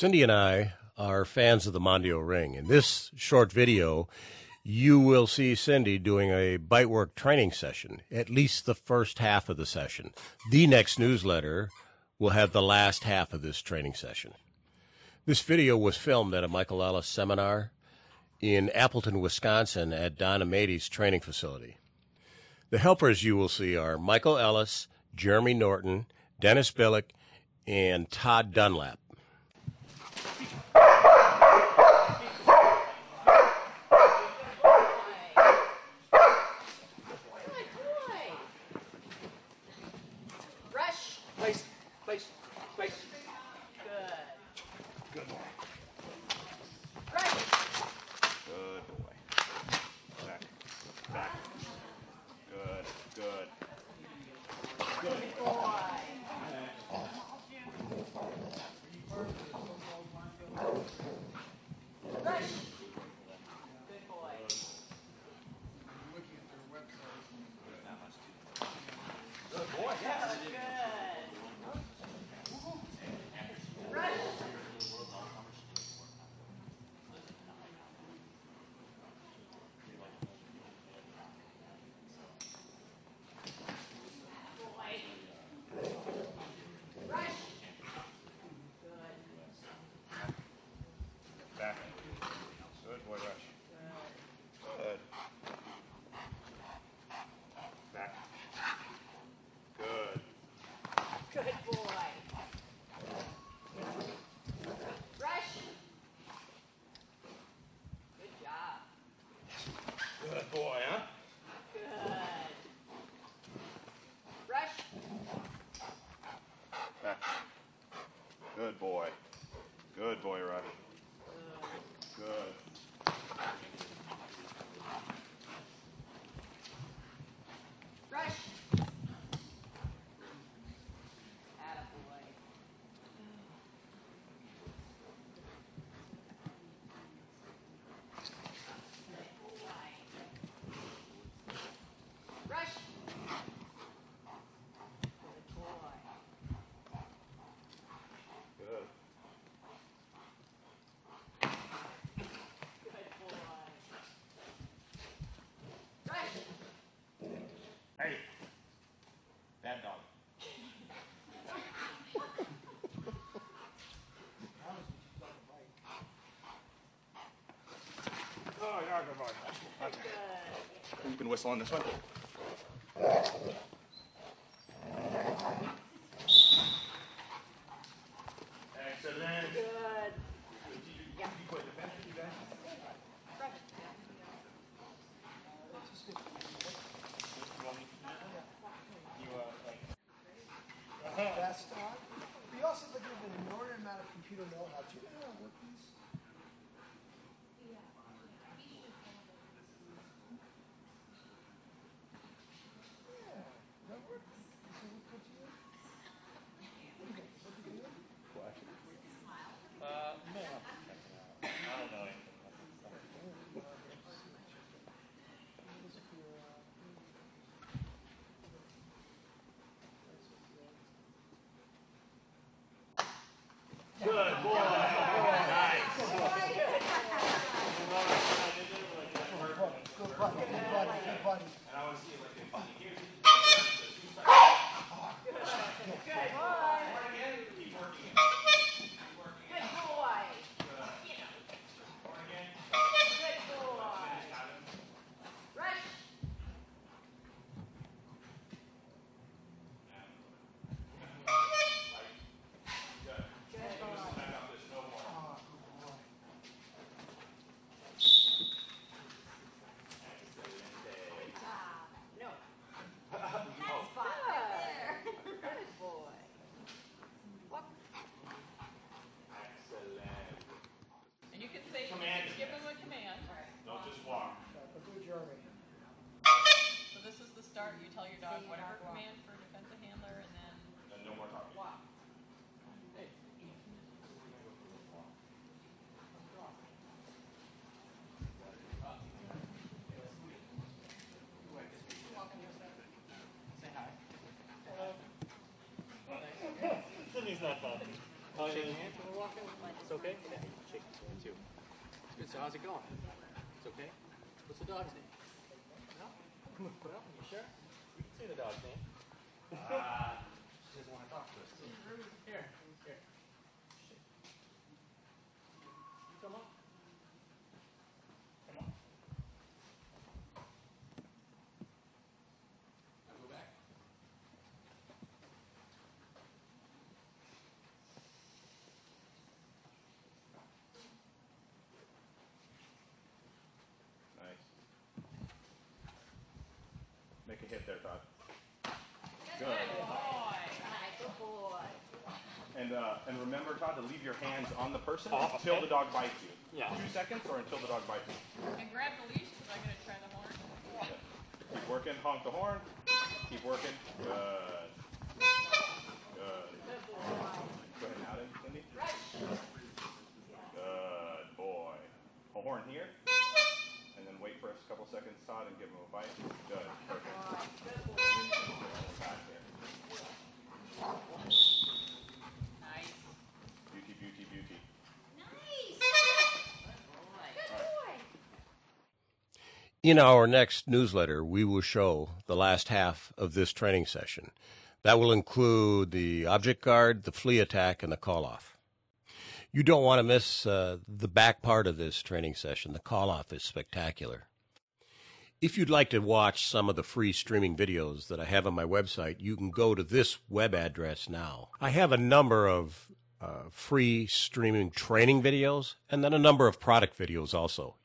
Cindy and I are fans of the Mondio Ring. In this short video, you will see Cindy doing a bite work training session, at least the first half of the session. The next newsletter will have the last half of this training session. This video was filmed at a Michael Ellis seminar in Appleton, Wisconsin at Don Amades training facility. The helpers you will see are Michael Ellis, Jeremy Norton, Dennis Billick, and Todd Dunlap. Rush. Place, place, place. Good. Good boy. Rush. Good boy. Back, back. Good, good. Good boy. Rush. Good boy. Good boy, yes. Good. Rush. Rush. Good. Back. Good boy, Rush. Good. Back. Good. Good boy. Rush. Good job. Good boy, huh? Good. Rush. Back. Good boy. Good boy, Rush. Good. Rush. Attaboy. Rush. Good boy. Good. Good boy. Rush. Hey. Bad dog. Oh, yeah, good boy. Okay. Good. You can whistle on this one. Excellent. Good. Yeah. Uh, you also look at an inordinate amount of computer know-how. Do you know how to work these? Yeah. That work? Is it what put you in? What do you think? What do you do? uh, no. I don't know anything. What is it for your, uh, Good boy. Nice. Good buddy, good buddy, good buddy. Good boy. Good boy. Rush. Good boy. Ah, good boy. Good job. No. Nice spot right there. Good boy. Walk. Excellent. And you can say, Command. give them a command. Don't just walk. Okay, But do it, Jeremy. So this is the start. You tell your dog whatever command for defensive handler, and then And no more talking. walk. Cindy's not talking. Oh, shake hands when we're walking. It's okay? Yeah, you can shake his hand too. It's good. So how's it going? It's okay? What's the dog's name? Well, you sure? You can see the dog's name. Ah, she doesn't want to talk to us. Here, here. You come on. Come on. Now go back. Nice. Make a hit there, Todd. Good. Good boy. And uh, and remember, Todd, to leave your hands on the person Oh, until okay. the dog bites you. Yeah. Two seconds or until the dog bites you. And grab the leash because I'm gonna try the horn. Yeah. Keep working. Honk the horn. Keep working. Good. Good. Go ahead and out it, Cindy. Good boy. A horn here. For a couple seconds, Todd, and give him a bite. Good. Perfect. In our next newsletter, we will show the last half of this training session. That will include the object guard, the flee attack, and the call off. You don't want to miss uh, the back part of this training session. The call off is spectacular. If you'd like to watch some of the free streaming videos that I have on my website, you can go to this web address now. I have a number of uh, free streaming training videos and then a number of product videos also.